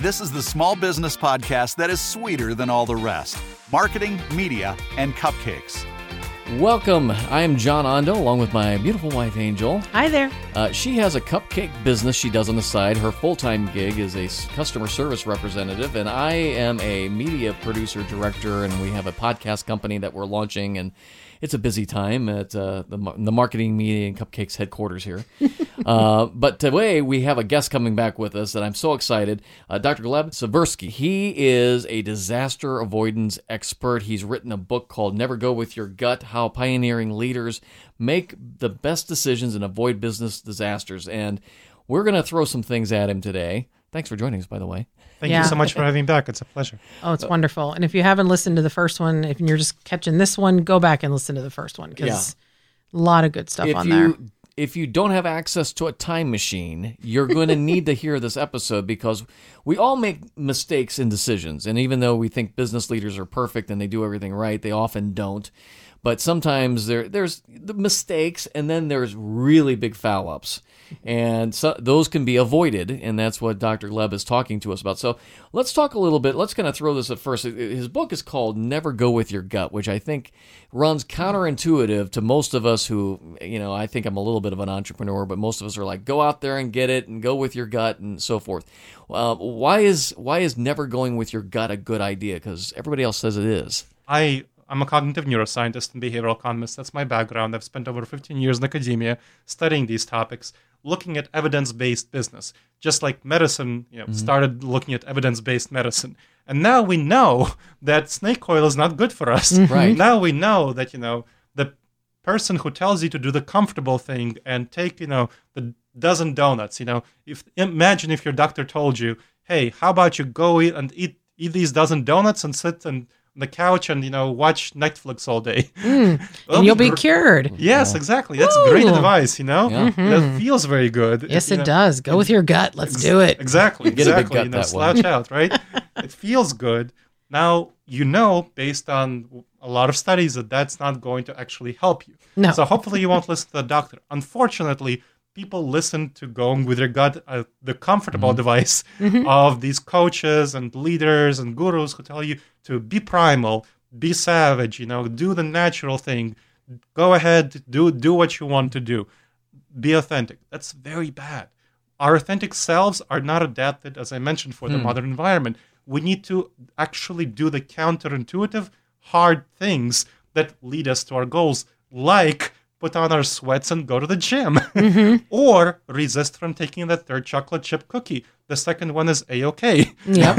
This is the small business podcast that is sweeter than all the rest marketing, media, and cupcakes. Welcome. I am John Ondo, along with my beautiful wife, Angel. Hi there. Uh, she has a cupcake business she does on the side. Her full time gig is a customer service representative, and I am a media producer director, and we have a podcast company that we're launching, and it's a busy time at uh, the, the marketing, media, and cupcakes headquarters here. uh, but today we have a guest coming back with us, and I'm so excited. Uh, Dr. Gleb Tsipursky. He is a disaster avoidance expert. He's written a book called Never Go With Your Gut How Pioneering Leaders Make the Best Decisions and Avoid Business Disasters. And we're going to throw some things at him today. Thanks for joining us, by the way. Thank Yeah. you so much for having me back. It's a pleasure. Oh, it's wonderful. And if you haven't listened to the first one, if you're just catching this one, go back and listen to the first one because a lot of good stuff if on you there. if you don't have access to a time machine, you're going to need to hear this episode because we all make mistakes in decisions. And even though we think business leaders are perfect and they do everything right, they often don't. But sometimes there there's the mistakes and then there's really big foul ups. And so those can be avoided, and that's what Dr. Gleb is talking to us about. So let's talk a little bit. Let's kind of throw this at first. His book is called Never Go With Your Gut, which I think runs counterintuitive to most of us who, you know, I think I'm a little bit of an entrepreneur, but most of us are like, go out there and get it and go with your gut and so forth. Uh, why is why is never going with your gut a good idea? Because everybody else says it is. I I'm a cognitive neuroscientist and behavioral economist. That's my background. I've spent over 15 years in academia studying these topics, looking at evidence-based business. Just like medicine, you know, mm-hmm. started looking at evidence-based medicine. And now we know that snake oil is not good for us. Mm-hmm. Right. Now we know that, you know, the person who tells you to do the comfortable thing and take, you know, the dozen donuts, you know, if imagine if your doctor told you, "Hey, how about you go eat and eat eat these dozen donuts and sit and the couch and you know watch Netflix all day. Hmm. That'll and you'll be cured. Yes, exactly. That's great advice. You know, Yeah. Mm-hmm. that feels very good. Yes, you it know. does. Go with your gut. Let's do it. Exactly. Get a big exactly. gut you know, that way. slouch out, right? it feels good. Now you know, based on a lot of studies, that that's not going to actually help you. No. So hopefully you won't listen to the doctor. Unfortunately, people listen to Gong with their gut, uh, the comfortable mm-hmm. device mm-hmm. of these coaches and leaders and gurus who tell you to be primal, be savage, you know, do the natural thing, go ahead, do do what you want to do, be authentic. That's very bad. Our authentic selves are not adapted, as I mentioned, for the hmm. modern environment. We need to actually do the counterintuitive, hard things that lead us to our goals, like put on our sweats and go to the gym, mm-hmm. or resist from taking that third chocolate chip cookie. The second one is a okay. Yep.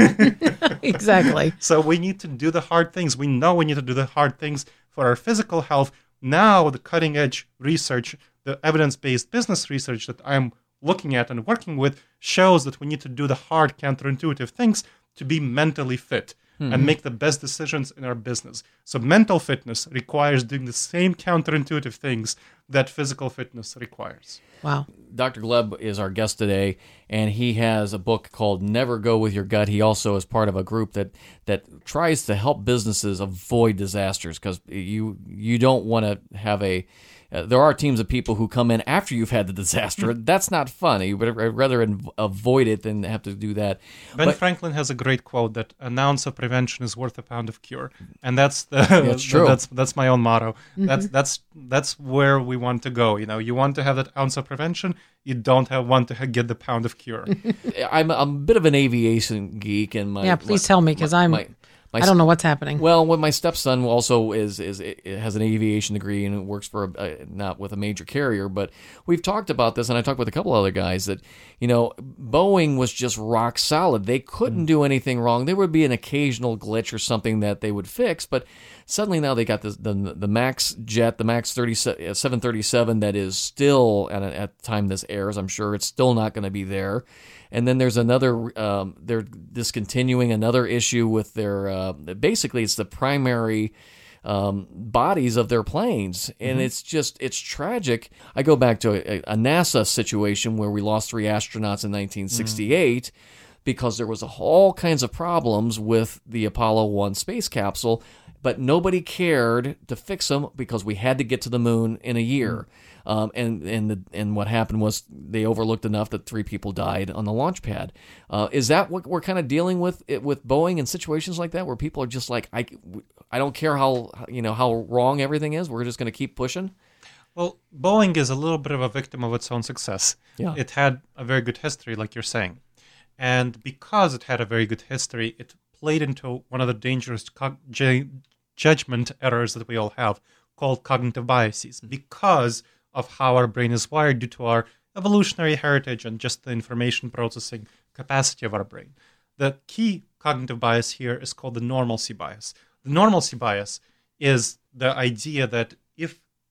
exactly. So we need to do the hard things. We know we need to do the hard things for our physical health. Now, the cutting edge research, the evidence based business research that I'm looking at and working with shows that we need to do the hard counterintuitive things to be mentally fit and mm-hmm. make the best decisions in our business. So, mental fitness requires doing the same counterintuitive things that physical fitness requires. Wow. Dr. Gleb is our guest today, and he has a book called "Never Go with Your Gut." He also is part of a group that that tries to help businesses avoid disasters because you you don't want to have a. Uh, there are teams of people who come in after you've had the disaster. Hmm. That's not fun. You would uh, rather inv- avoid it than have to do that. Ben But- Franklin has a great quote that an ounce of prevention is worth a pound of cure, and that's the That's true. that's that's my own motto. Mm-hmm. That's that's that's where we want to go. You know, you want to have that ounce of prevention. You don't have want to get the pound of cure. I'm, I'm a bit of an aviation geek, and my Yeah, please my- tell me because I'm. my- my I don't know what's happening. Well, when my stepson also is is has an aviation degree and works for a, uh, not with a major carrier, but we've talked about this, and I talked with a couple other guys that you know Boeing was just rock solid. They couldn't do anything wrong. There would be an occasional glitch or something that they would fix, but suddenly now they got this, the the Max jet, the Max 30, 737 that is still at, at the time this airs. I'm sure it's still not going to be there. And then there's another, um, they're discontinuing another issue with their, uh, basically, it's the primary um, bodies of their planes. And it's just, it's tragic. I go back to a, a NASA situation where we lost three astronauts in 1968. Because there was all kinds of problems with the Apollo 1 space capsule, but nobody cared to fix them because we had to get to the moon in a year. Um, and and the, and what happened was they overlooked enough that three people died on the launch pad. Uh, is that what we're kind of dealing with it, with Boeing in situations like that where people are just like I, I don't care how you know how wrong everything is. We're just going to keep pushing. Well, Boeing is a little bit of a victim of its own success. Yeah. It had a very good history, like you're saying. And because it had a very good history, it played into one of the dangerous co- ju- judgment errors that we all have called cognitive biases mm-hmm. because of how our brain is wired due to our evolutionary heritage and just the information processing capacity of our brain. The key cognitive bias here is called the normalcy bias. The normalcy bias is the idea that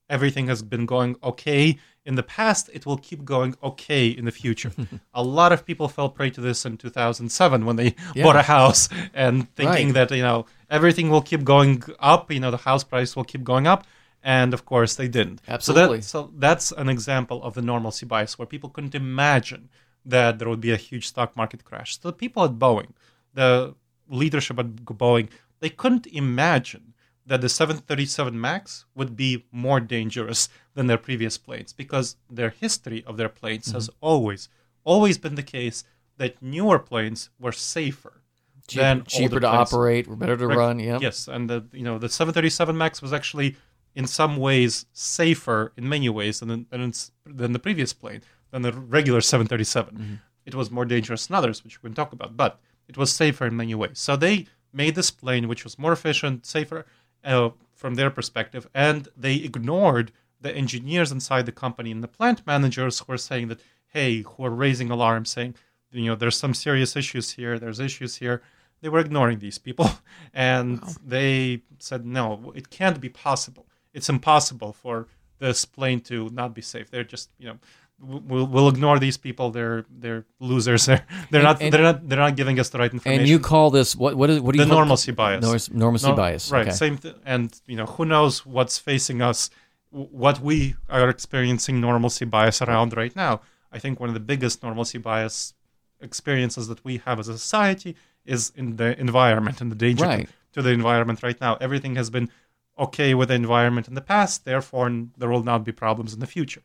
everything has been going okay in the past, it will keep going okay in the future. a lot of people fell prey to this in 2007 when they Yeah. bought a house and thinking Right. that, you know, everything will keep going up, you know, the house price will keep going up. And of course, they didn't. Absolutely. So, that, so that's an example of the normalcy bias where people couldn't imagine that there would be a huge stock market crash. So the people at Boeing, the leadership at Boeing, they couldn't imagine that the 737 MAX would be more dangerous than their previous planes because their history of their planes has always, always been the case that newer planes were safer Cheaper, than cheaper to planes. operate, better to Correct. run. Yeah. Yes, and the you know the 737 Max was actually in some ways safer in many ways than than, than the previous plane than the regular 737. Mm-hmm. It was more dangerous than others, which we can talk about, but it was safer in many ways. So they made this plane which was more efficient, safer uh, from their perspective, and they ignored the engineers inside the company and the plant managers who were saying that hey, who are raising alarms, saying you know there's some serious issues here, there's issues here. They were ignoring these people and they said no it can't be possible. It's impossible for this plane to not be safe. They're just you know we'll, we'll ignore these people they're they're losers they're they're And- not and- they're not they're not giving us the right information And you call this what? What is? What do you the call- normalcy bias Norm- normalcy No- bias. right Okay. same th- and you know who knows what's facing us what we are experiencing normalcy bias around right now i think one of the biggest normalcy bias experiences that we have as a society is in the environment and the danger to- Right. to, the environment right now everything has been okay with the environment in the past therefore there will not be problems in the future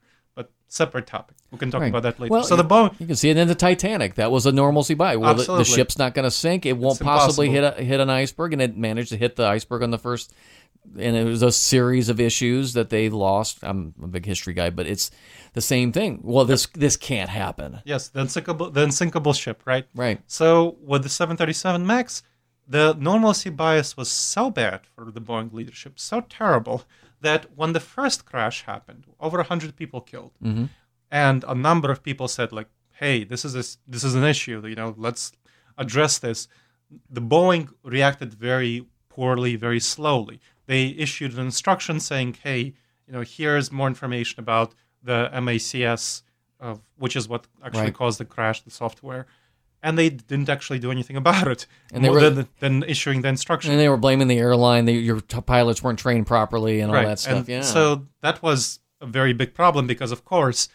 separate topic we can talk Right. about that later Well, so the Boeing You can see it in the Titanic. That was a normalcy bias. Well, the, the ship's not going to sink. It won't It's possibly hit a, hit an iceberg, and it managed to hit the iceberg on the first. And it was a series of issues that they lost. I'm a big history guy, but it's the same thing. Well, this this can't happen. yes the unsinkable the unsinkable ship right Right. So with the 737 MAX, the normalcy bias was so bad for the Boeing leadership, so terrible that when the first crash happened, over 100 people killed, and a number of people said like, "Hey, this is a, this is an issue. You know, let's address this." The Boeing reacted very poorly, very slowly. They issued an instruction saying, "Hey, you know, here's more information about the MCAS, uh, which is what actually Right. caused the crash, the software." And they didn't actually do anything about it, And they were- than, than issuing the instruction. And they were blaming the airline. They, your t- pilots weren't trained properly, and all that stuff. And yeah. So that was a very big problem because, of course,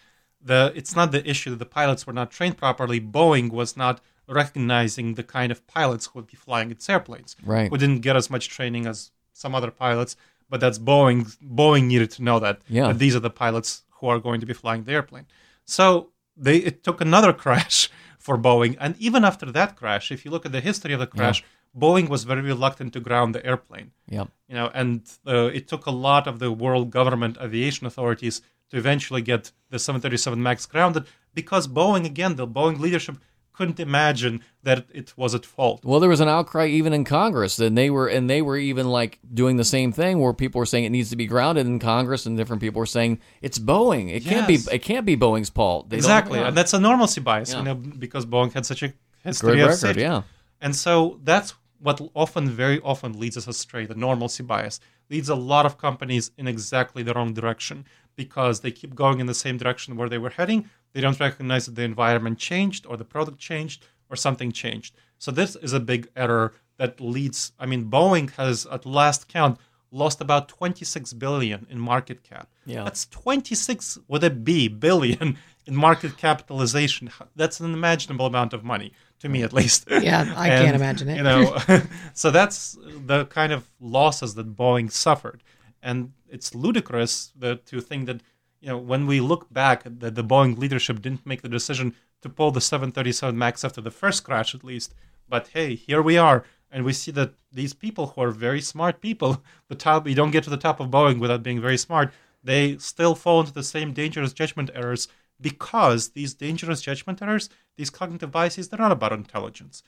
the it's not the issue that the pilots were not trained properly. Boeing was not recognizing the kind of pilots who would be flying its airplanes. Right. Who didn't get as much training as some other pilots, but that's Boeing. Boeing needed to know that, Yeah. that these are the pilots who are going to be flying the airplane. So they it took another crash for Boeing, and even after that crash, if you look at the history of the crash, Boeing was very reluctant to ground the airplane. Yeah. you know, and uh, it took a lot of the world government aviation authorities to eventually get the 737 MAX grounded because Boeing, again, the Boeing leadership couldn't imagine that it was at fault. Well, there was an outcry even in Congress, and they were and they were even like doing the same thing where people were saying it needs to be grounded in Congress, and different people were saying it's Boeing. It can't be. It can't be Boeing's fault. They Exactly, and that's a normalcy bias, Yeah. you know, because Boeing had such a history Great of record, safety. yeah. And so that's what often, very often, leads us astray. The normalcy bias leads a lot of companies in exactly the wrong direction because they keep going in the same direction where they were heading. They don't recognize that the environment changed or the product changed or something changed. So this is a big error that leads. I mean, Boeing has, at last count, lost about 26 billion in market cap. Yeah. That's 26 with a B billion in market capitalization. That's an unimaginable amount of money. to me at least. Yeah, I And, can't imagine it. You know, so that's the kind of losses that Boeing suffered, and it's ludicrous that, to think that you know when we look back that the Boeing leadership didn't make the decision to pull the 737 Max after the first crash at least, but hey, here we are, and we see that these people who are very smart people, the top you don't get to the top of Boeing without being very smart, they still fall into the same dangerous judgment errors because these dangerous judgment errors, these cognitive biases, they're not about intelligence.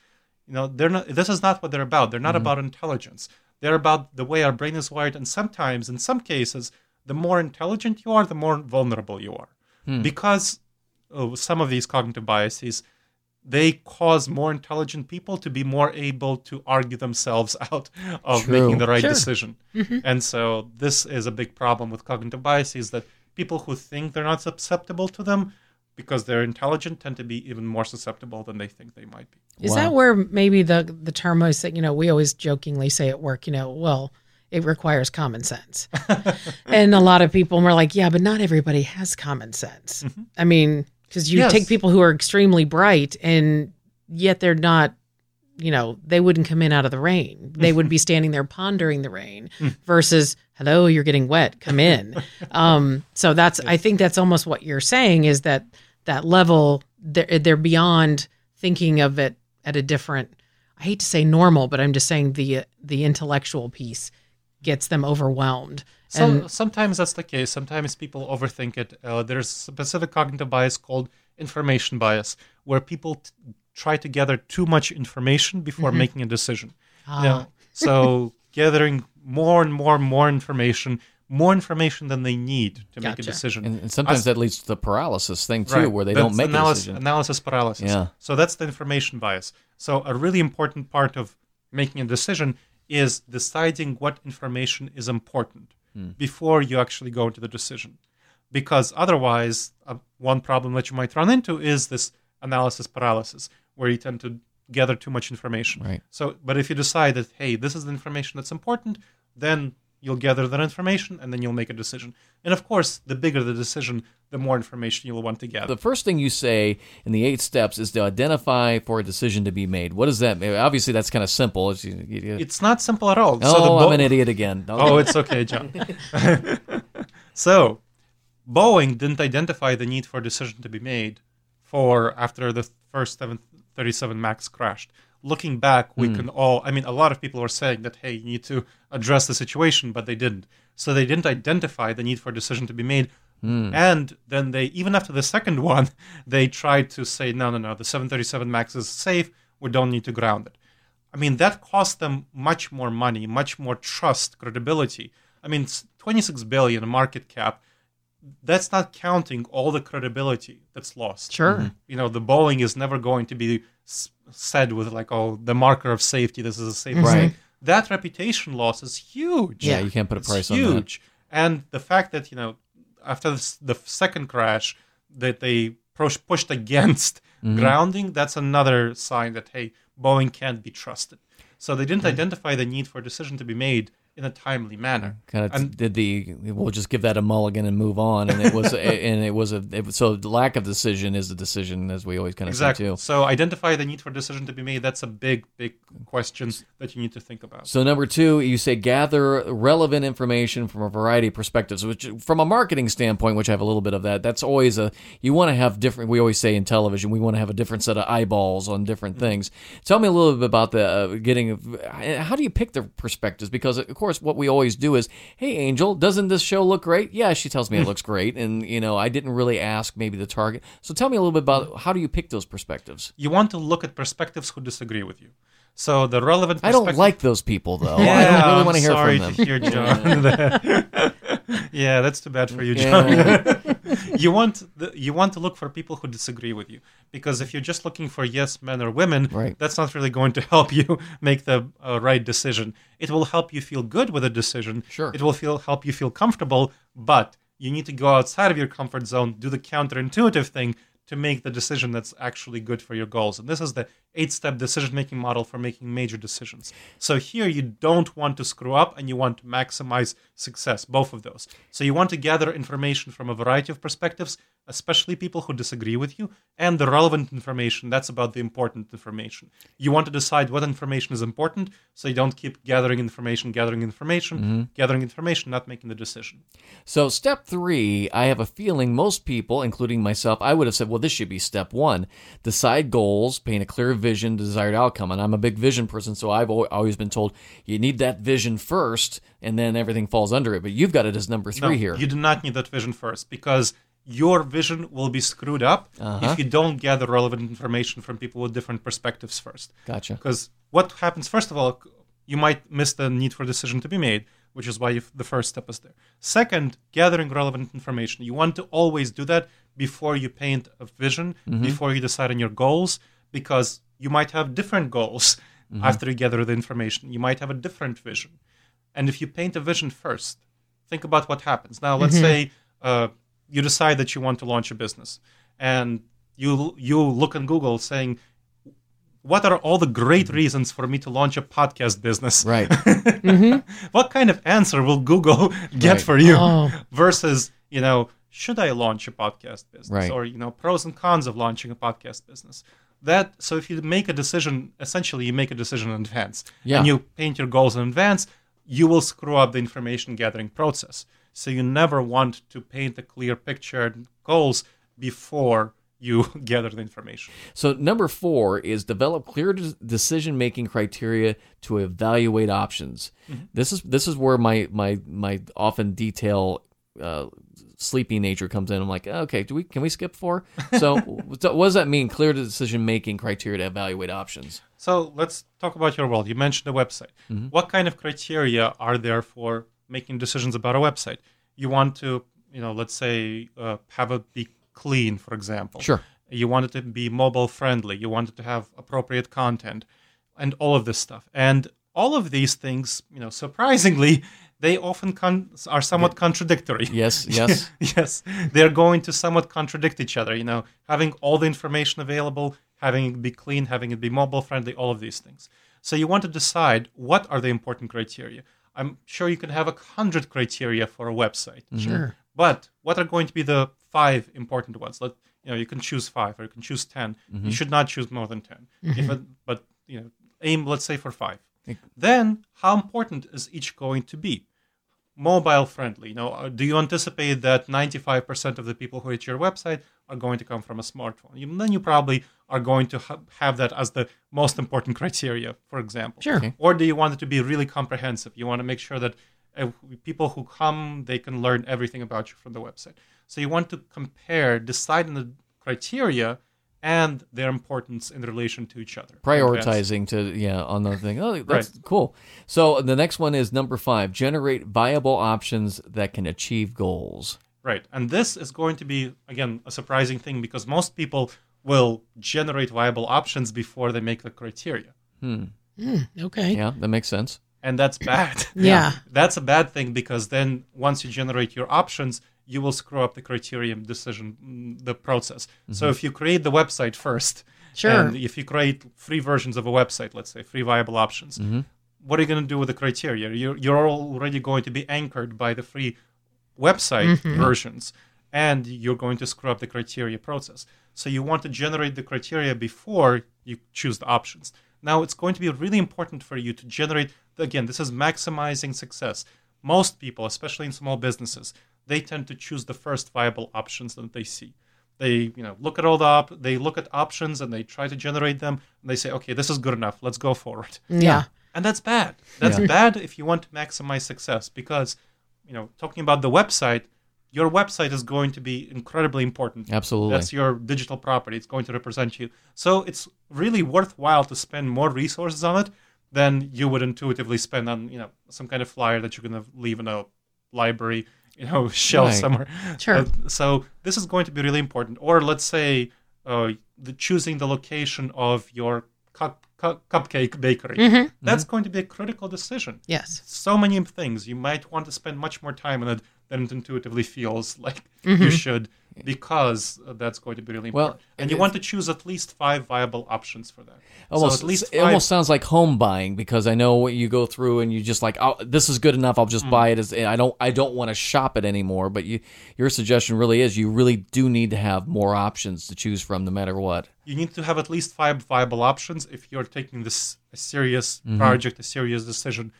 You know, they're not. This is not what they're about. They're not mm-hmm. about intelligence. They're about the way our brain is wired. And sometimes, in some cases, the more intelligent you are, the more vulnerable you are, hmm. because of some of these cognitive biases, they cause more intelligent people to be more able to argue themselves out of True. making the right Sure. decision. Mm-hmm. And so this is a big problem with cognitive biases that people who think they're not susceptible to them because they're intelligent tend to be even more susceptible than they think they might be. Is Wow. that where maybe the the term was that you know we always jokingly say at work, you know, well, it requires common sense, and a lot of people were like, yeah, but not everybody has common sense. I mean, because you Yes. take people who are extremely bright and yet they're not, you know, they wouldn't come in out of the rain. They would be standing there pondering the rain versus, hello, you're getting wet, come in. um, so that's, I think that's almost what you're saying is that that level, they're, they're beyond thinking of it at a different, I hate to say normal, but I'm just saying the, the intellectual piece gets them overwhelmed. So and sometimes that's the case. Sometimes people overthink it. Uh, there's a specific cognitive bias called information bias, where people t- try to gather too much information before Mm-hmm. making a decision. Ah. You know, so gathering more and more and more information, more information than they need to make a decision. And, and sometimes that leads to the paralysis thing too, Right. where they That's don't make analysis, a decision. analysis paralysis. Yeah. So that's the information bias. So a really important part of making a decision is deciding what information is important Hmm. before you actually go into the decision. Because otherwise, uh, one problem that you might run into is this analysis paralysis, where you tend to gather too much information. Right. So, but if you decide that, hey, this is the information that's important, then you'll gather that information and then you'll make a decision. And of course, the bigger the decision, the more information you'll want to gather. The first thing you say in the eight steps is to identify for a decision to be made. What does that mean? Obviously, that's kind of simple. It's, you- you- It's not simple at all. oh, so the oh, Bo- I'm an idiot again. Oh, it's okay, John. so, Boeing didn't identify the need for a decision to be made for after the first 737 Max crashed. Looking back, we hmm. can all, I mean, a lot of people were saying that, hey, you need to address the situation, but they didn't. So they didn't identify the need for a decision to be made. Hmm. And then they, even after the second one, they tried to say, no, no, no, the 737 Max is safe. We don't need to ground it. I mean, that cost them much more money, much more trust, credibility. I mean, 26 billion market cap. That's not counting all the credibility that's lost. Sure. Mm-hmm. You know, the Boeing is never going to be s- said with like, oh, the marker of safety. This is a safe Right. plane. That reputation loss is huge. Yeah, you can't put a It's price on that. huge. And the fact that you know, after the, the second crash, that they push, pushed against Mm-hmm. grounding, that's another sign that hey, Boeing can't be trusted. So they didn't identify the need for a decision to be made in a timely manner. kind of And- did the we'll just give that a mulligan and move on and it was and it was a it, was- so the lack of decision is a decision as we always kind of Exactly. say too So identify the need for a decision to be made. That's a big, big question that you need to think about. so number two you say gather relevant information from a variety of perspectives which from a marketing standpoint which i have a little bit of that that's always a you want to have different we always say in television we want to have a different set of eyeballs on different things tell me a little bit about the uh, getting how do you pick the perspectives because of course what we always do is hey angel doesn't this show look great? Yeah she tells me it hmm. looks great and you know i didn't really ask maybe the target. So tell me a little bit about hmm. how do you pick those perspectives? You want to look at perspectives who disagree with you. So the relevant. i don't like those people though. Yeah, i don't really want to hear sorry from them. to hear, John. yeah, that's too bad for you, John. you want the, you want to look for people who disagree with you because if you're just looking for yes men or women, Right. that's not really going to help you make the uh, right decision. It will help you feel good with a decision. Sure. It will feel help you feel comfortable, but you need to go outside of your comfort zone, do the counterintuitive thing to make the decision that's actually good for your goals. And this is the eight step decision making model for making major decisions. So here you don't want to screw up and you want to maximize success, both of those. So you want to gather information from a variety of perspectives, especially people who disagree with you, and the relevant information that's about the important information. You want to decide what information is important so you don't keep gathering information, gathering information, mm-hmm. gathering information, not making the decision. So, step three, I have a feeling most people, including myself, I would have said, well, this should be step one. Decide goals, paint a clear vision, desired outcome. And I'm a big vision person, so I've always been told you need that vision first, and then everything falls under it. But you've got it as number three No, here. You do not need that vision first because your vision will be screwed up Uh-huh. if you don't gather relevant information from people with different perspectives first. Gotcha. Because what happens, first of all, you might miss the need for decision to be made, which is why the first step is there. Second, gathering relevant information. You want to always do that before you paint a vision, Mm-hmm. before you decide on your goals, because you might have different goals Mm-hmm. after you gather the information. You might have a different vision. And if you paint a vision first, think about what happens. Now, let's say uh, you decide that you want to launch a business, and you you look on Google saying, "What are all the great reasons for me to launch a podcast business?" Right. what kind of answer will Google get Right. for you? Oh. Versus, you know, should I launch a podcast business, Right. or you know, pros and cons of launching a podcast business? That so if you make a decision, essentially you make a decision in advance, Yeah. and you paint your goals in advance, you will screw up the information gathering process. So you never want to paint a clear picture and goals before you gather the information. So number four is develop clear decision making criteria to evaluate options. This is this is where my my my often detail uh, sleepy nature comes in. I'm like, okay, do we can we skip four? So what does that mean? Clear the decision making criteria to evaluate options. So let's talk about your world. You mentioned a website. What kind of criteria are there for making decisions about a website? You want to, you know, let's say uh, have it be clean, for example. Sure. You want it to be mobile friendly. You want it to have appropriate content, and all of this stuff. And all of these things, you know, surprisingly, they often con- are somewhat contradictory. Yes, yes. yes, they're going to somewhat contradict each other. You know, having all the information available, having it be clean, having it be mobile friendly, all of these things. So you want to decide what are the important criteria. I'm sure you can have a hundred criteria for a website. Mm-hmm. Sure. But what are going to be the five important ones? Let you know you can choose five or you can choose 10 mm-hmm. You should not choose more than 10 mm-hmm. If it, but you know, aim let's say for five. Then how important is each going to be? Mobile friendly. You know, uh, do you anticipate that 95% of the people who hit your website are going to come from a smartphone? You, then you probably are going to ha- have that as the most important criteria, for example. Sure. Okay. Or do you want it to be really comprehensive? You want to make sure that uh, people who come they can learn everything about you from the website. So you want to compare, decide on the criteria and their importance in relation to each other. Prioritizing to yeah on the thing. Oh, that's Right. cool. So the next one is number five: generate viable options that can achieve goals. Right. And this is going to be, again, a surprising thing because most people will generate viable options before they make the criteria. Hmm. Okay. Yeah, that makes sense. And that's bad. Yeah. That's a bad thing because then once you generate your options, you will screw up the criterion decision, mm, the process. So mm-hmm. if you create the website first, Sure. and if you create free versions of a website, let's say free viable options, mm-hmm. what are you going to do with the criteria? You're, you're already going to be anchored by the free website mm-hmm. versions, and you're going to screw up the criteria process. So you want to generate the criteria before you choose the options. Now it's going to be really important for you to generate. Again, this is maximizing success. Most people, especially in small businesses, they tend to choose the first viable options that they see. They, you know, look at all the op- they look at options and they try to generate them. And they say, okay, this is good enough. Let's go forward. Yeah. And that's bad. That's bad if you want to maximize success because, you know, talking about the website, your website is going to be incredibly important. Absolutely. That's your digital property. It's going to represent you. So it's really worthwhile to spend more resources on it than you would intuitively spend on, you know, some kind of flyer that you're going to leave in a library, you know, shell Right. somewhere. Sure. Uh, so this is going to be really important. Or let's say uh, the choosing the location of your cup, cup, cupcake bakery. Mm-hmm. That's going to be a critical decision. Yes. So many things you might want to spend much more time on it than it intuitively feels like you should. because uh, that's going to be really important. Well, and you want to choose at least five viable options for that. Almost, so at least it almost sounds like home buying because I know what you go through and you just like, oh, this is good enough. I'll just buy it. As I don't, I don't want to shop it anymore. But you, your suggestion really is you really do need to have more options to choose from, no matter what. you need to have at least five viable options if you're taking this a serious Mm-hmm. project, a serious decision.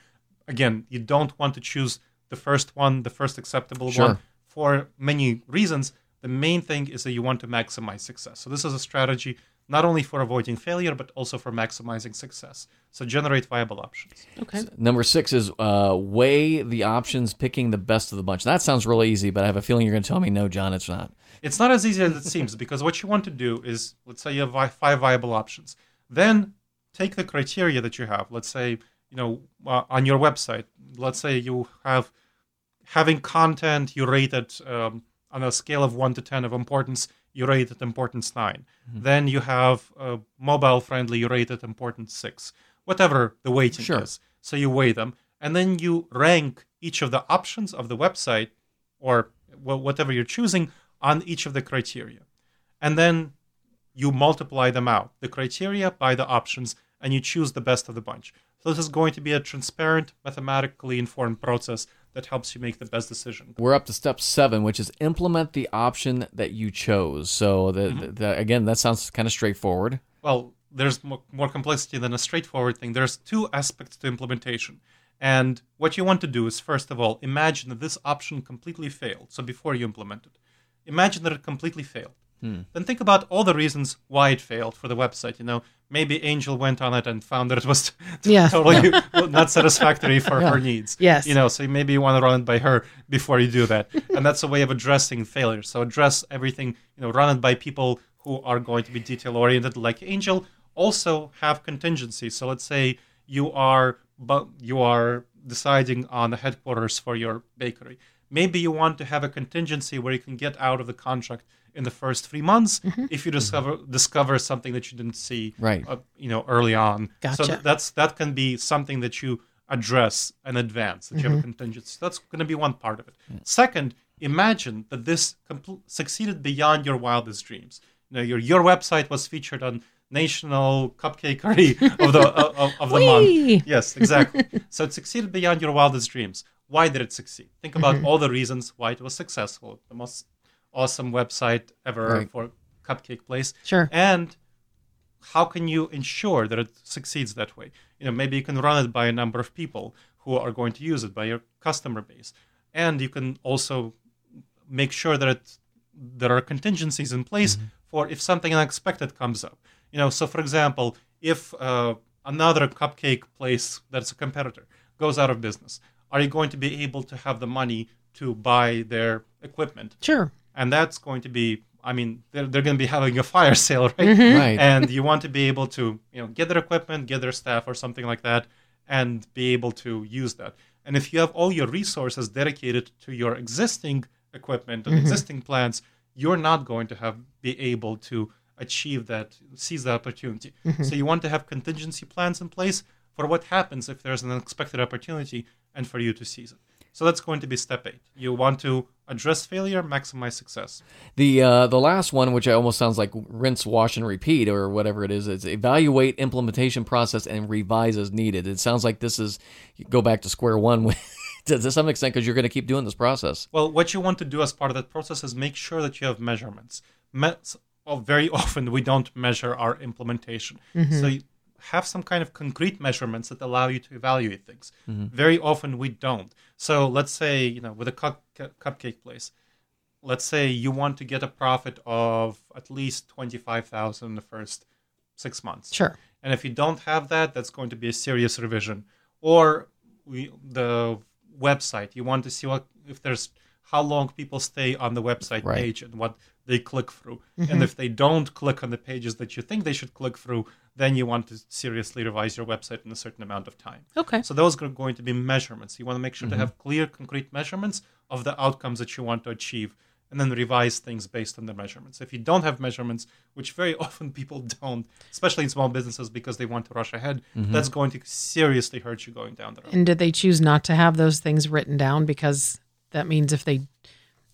Again, you don't want to choose the first one, the first acceptable Sure. one, for many reasons. The main thing is that you want to maximize success. So this is a strategy not only for avoiding failure, but also for maximizing success. So generate viable options. Okay. Number six is uh, weigh the options, picking the best of the bunch. That sounds really easy, but I have a feeling you're going to tell me no, John. It's not. It's not as easy as it seems because what you want to do is, let's say you have vi- five viable options. Then take the criteria that you have. Let's say, you know, uh, on your website, let's say you have having content, you rate it um, on a scale of one to 10 of importance, you rate it importance 9 Then you have uh, mobile friendly, you rate it importance six, whatever the weighting Sure. is. So you weigh them and then you rank each of the options of the website or whatever you're choosing on each of the criteria. And then you multiply them out, the criteria by the options, and you choose the best of the bunch. So this is going to be a transparent, mathematically informed process that helps you make the best decision. We're up to step seven, which is implement the option that you chose. So, the, Mm-hmm. the, the- again, that sounds kind of straightforward. Well, there's mo- more complexity than a straightforward thing. There's two aspects to implementation. And what you want to do is, first of all, imagine that this option completely failed. So before you implement it, imagine that it completely failed. Hmm. Then think about all the reasons why it failed for the website. You know, maybe Angel went on it and found that it was Yeah. totally not satisfactory for her needs. Yes. You know, so maybe you want to run it by her before you do that. and that's a way of addressing failure. So address everything, you know, run it by people who are going to be detail oriented like Angel. Also have contingency. So let's say you are but you are deciding on the headquarters for your bakery. Maybe you want to have a contingency where you can get out of the contract in the first three months mm-hmm. if you mm-hmm. discover discover something that you didn't see Right. uh, you know early on. So Gotcha. th- that's that can be something that you address in advance that you have a mm-hmm. contingency. That's going to be one part of it. Second imagine that this compl- succeeded beyond your wildest dreams. You know your your website was featured on national cupcakery of the of, of the month. Yes exactly. So it succeeded beyond your wildest dreams. Why did it succeed? Think about all the reasons why it was successful the most awesome website ever Right. for cupcake place Sure. and how can you ensure that it succeeds that way you know maybe you can run it by a number of people who are going to use it by your customer base and you can also make sure that it, there are contingencies in place for if something unexpected comes up you know so for example if uh, another cupcake place that's a competitor goes out of business are you going to be able to have the money to buy their equipment Sure. And that's going to be i mean they're, they're going to be having a fire sale right? Mm-hmm. Right. and you want to be able to you know get their equipment get their staff or something like that and be able to use that. And if you have all your resources dedicated to your existing equipment and existing plants, you're not going to have be able to achieve that seize that opportunity. So you want to have contingency plans in place for what happens if there's an unexpected opportunity and for you to seize it so that's going to be step eight you want to address failure maximize success The uh, the last one, which almost sounds like rinse, wash, and repeat, or whatever it is, is evaluate implementation process and revise as needed. It sounds like this is go back to square one with, to, some extent because you're going to keep doing this process. Well, what you want to do as part of that process is make sure that you have measurements. Me- oh, very often we don't measure our implementation. So you have some kind of concrete measurements that allow you to evaluate things. Mm-hmm. Very often we don't. So let's say, you know, with a cup- cu- cupcake place, let's say you want to get a profit of at least 25,000 in the first 6 months. Sure. And if you don't have that, that's going to be a serious revision. Or we, the website, you want to see what if there's how long people stay on the website Right. page and what they click through. Mm-hmm. And if they don't click on the pages that you think they should click through, then you want to seriously revise your website in a certain amount of time. Okay. So those are going to be measurements. You want to make sure to mm-hmm. have clear, concrete measurements of the outcomes that you want to achieve, and then revise things based on the measurements. If you don't have measurements, which very often people don't, especially in small businesses because they want to rush ahead, mm-hmm. that's going to seriously hurt you going down the road. And did they choose not to have those things written down because that means if they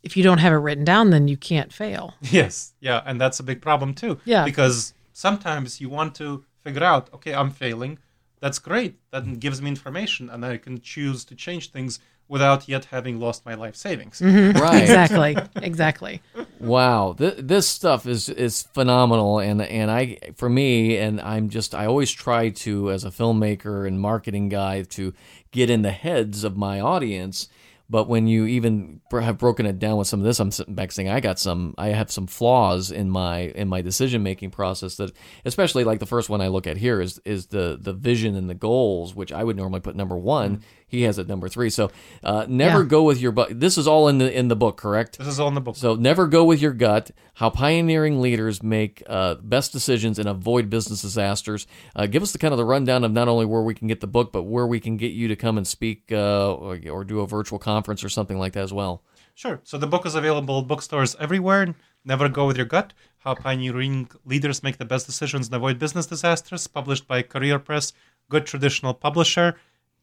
if you don't have it written down, then you can't fail. Yes, yeah, and that's a big problem too. Yeah. Because sometimes you want to figure out, okay, I'm failing. That's great. That mm-hmm. gives me information, and I can choose to change things without yet having lost my life savings. Mm-hmm. Right. Exactly. exactly. Wow, Th- this stuff is is phenomenal, and and I for me, and I'm just I always try to as a filmmaker and marketing guy to get in the heads of my audience. But when you even have broken it down with some of this, I'm sitting back saying I got some, I have some flaws in my in my decision making process. That especially like the first one I look at here is is the the vision and the goals, which I would normally put number one. Mm-hmm. He has it number three. So uh, never Yeah. go with your but. This is all in the in the book, correct? This is all in the book. So never go with your gut. How pioneering leaders make uh, best decisions and avoid business disasters. Uh, give us the kind of the rundown of not only where we can get the book, but where we can get you to come and speak uh, or, or do a virtual conference or something like that as well. Sure. So the book is available at bookstores everywhere. Never Go With Your Gut How Pioneering Leaders Make the Best Decisions and Avoid Business Disasters, published by Career Press, good traditional publisher.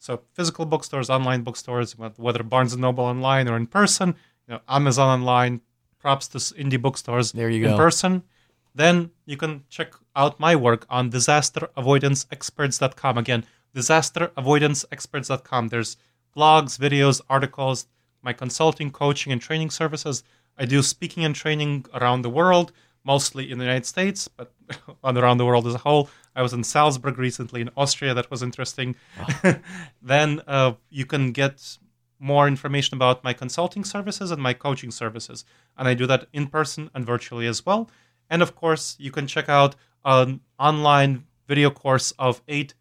So physical bookstores, online bookstores, whether Barnes and Noble online or in person, you know, Amazon online, props to indie bookstores There you in go. person. Then you can check out my work on disasteravoidanceexperts.com. Again, disasteravoidanceexperts.com. There's blogs, videos, articles, my consulting, coaching, and training services. I do speaking and training around the world, mostly in the United States, but around the world as a whole. I was in Salzburg recently in Austria. That was interesting. then uh, you can get more information about my consulting services and my coaching services. And I do that in person and virtually as well. And of course, you can check out an online video course of eight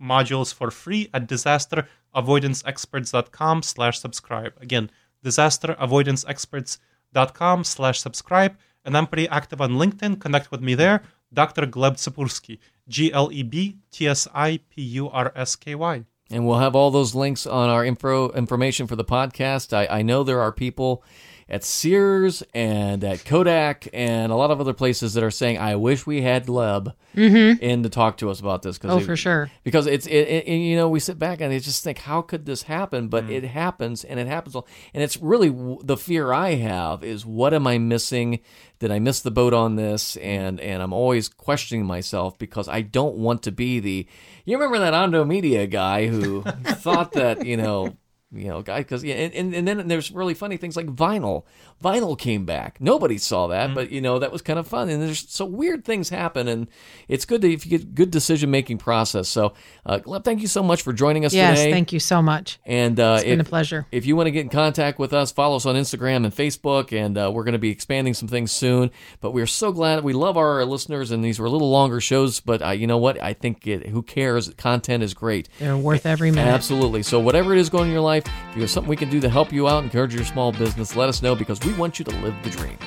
modules for free at disasteravoidanceexperts.com slash subscribe. Again, disasteravoidanceexperts.com slash subscribe. And I'm pretty active on LinkedIn. Connect with me there. Dr. Gleb Tsipursky, G L E B T S I P U R S K Y. And we'll have all those links on our info information for the podcast. I, I know there are people at Sears and at Kodak and a lot of other places that are saying, "I wish we had Gleb mm-hmm. in to talk to us about this." 'cause Oh, it- for sure. Because it's it, it, and, you know we sit back and I just think, how could this happen? But mm. it happens, and it happens, all- and it's really w- the fear I have is what am I missing? Did I miss the boat on this? And and I'm always questioning myself because I don't want to be the. You remember that Ondo Media guy who thought that you know. You know, guy, because yeah, and, and, and then there's really funny things like vinyl. Vinyl came back. Nobody saw that, but you know that was kind of fun. And there's so weird things happen, and it's good to if you get good decision making process. So, uh, Gleb, thank you so much for joining us Yes, today. thank you so much. And uh, It's been if, a pleasure. if you want to get in contact with us, follow us on Instagram and Facebook, and uh, we're going to be expanding some things soon. But we're so glad we love our listeners, and these were a little longer shows. But uh, you know what? I think it, who cares? Content is great. They're worth every minute. Absolutely. So whatever it is going in your life, if you have something we can do to help you out, encourage your small business, let us know because we want you to live the dream.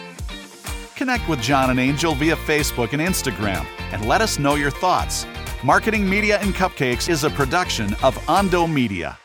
Connect with John and Angel via Facebook and Instagram and let us know your thoughts. Marketing Media and Cupcakes is a production of Ondo Media.